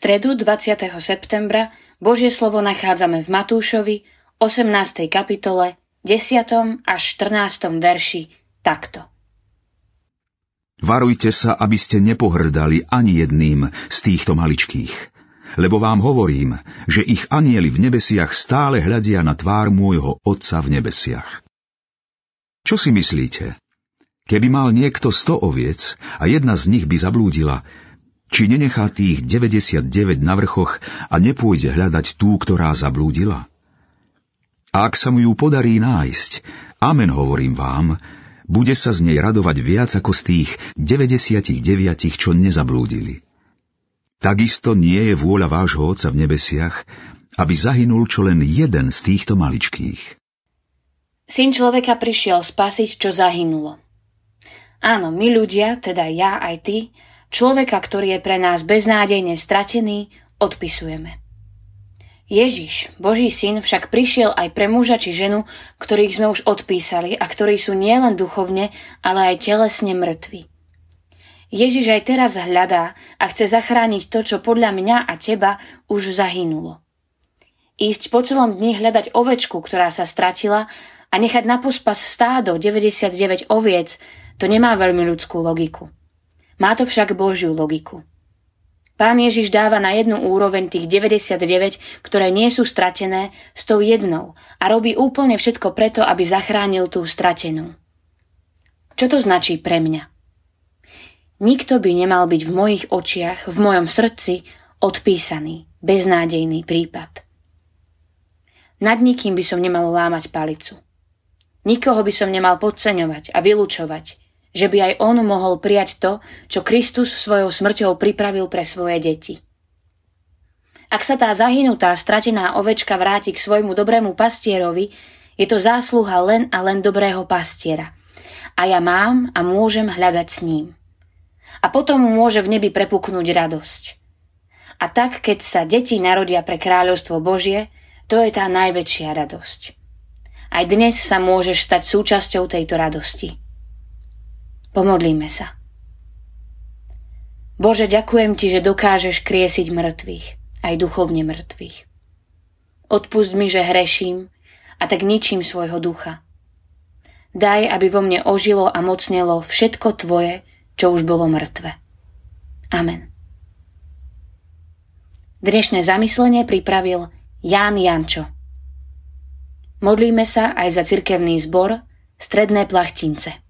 stredu 20. septembra Božie slovo nachádzame v Matúšovi 18. kapitole 10. až 14. verši takto. Varujte sa, aby ste nepohrdali ani jedným z týchto maličkých. Lebo vám hovorím, že ich anieli v nebesiach stále hľadia na tvár môjho Otca v nebesiach. Čo si myslíte? Keby mal niekto sto oviec a jedna z nich by zablúdila, či nenechá tých 99 na vrchoch a nepôjde hľadať tú, ktorá zablúdila? A ak sa mu ju podarí nájsť, amen hovorím vám, bude sa z nej radovať viac ako z tých 99, čo nezablúdili. Takisto nie je vôľa vášho Otca v nebesiach, aby zahynul čo len jeden z týchto maličkých. Syn človeka prišiel spasiť, čo zahynulo. Áno, my ľudia, teda ja aj ty, Človeka, ktorý je pre nás beznádejne stratený, odpisujeme. Ježiš, Boží syn, však prišiel aj pre muža či ženu, ktorých sme už odpísali a ktorí sú nielen duchovne, ale aj telesne mŕtvi. Ježiš aj teraz hľadá a chce zachrániť to, čo podľa mňa a teba už zahynulo. Ísť po celom dni hľadať ovečku, ktorá sa stratila a nechať na pospas stádo 99 oviec, to nemá veľmi ľudskú logiku. Má to však Božiu logiku. Pán Ježiš dáva na jednu úroveň tých 99, ktoré nie sú stratené, s tou jednou a robí úplne všetko preto, aby zachránil tú stratenú. Čo to značí pre mňa? Nikto by nemal byť v mojich očiach, v mojom srdci odpísaný, beznádejný prípad. Nad nikým by som nemal lámať palicu. Nikoho by som nemal podceňovať a vylúčovať, že by aj on mohol prijať to, čo Kristus svojou smrťou pripravil pre svoje deti. Ak sa tá zahynutá, stratená ovečka vráti k svojmu dobrému pastierovi, je to zásluha len a len dobrého pastiera. A ja mám a môžem hľadať s ním. A potom môže v nebi prepuknúť radosť. A tak, keď sa deti narodia pre kráľovstvo Božie, to je tá najväčšia radosť. Aj dnes sa môžeš stať súčasťou tejto radosti. Pomodlíme sa. Bože, ďakujem Ti, že dokážeš kriesiť mŕtvych, aj duchovne mŕtvych. Odpust mi, že hreším a tak ničím svojho ducha. Daj, aby vo mne ožilo a mocnelo všetko Tvoje, čo už bolo mŕtve. Amen. Dnešné zamyslenie pripravil Ján Jančo. Modlíme sa aj za cirkevný zbor Stredné plachtince.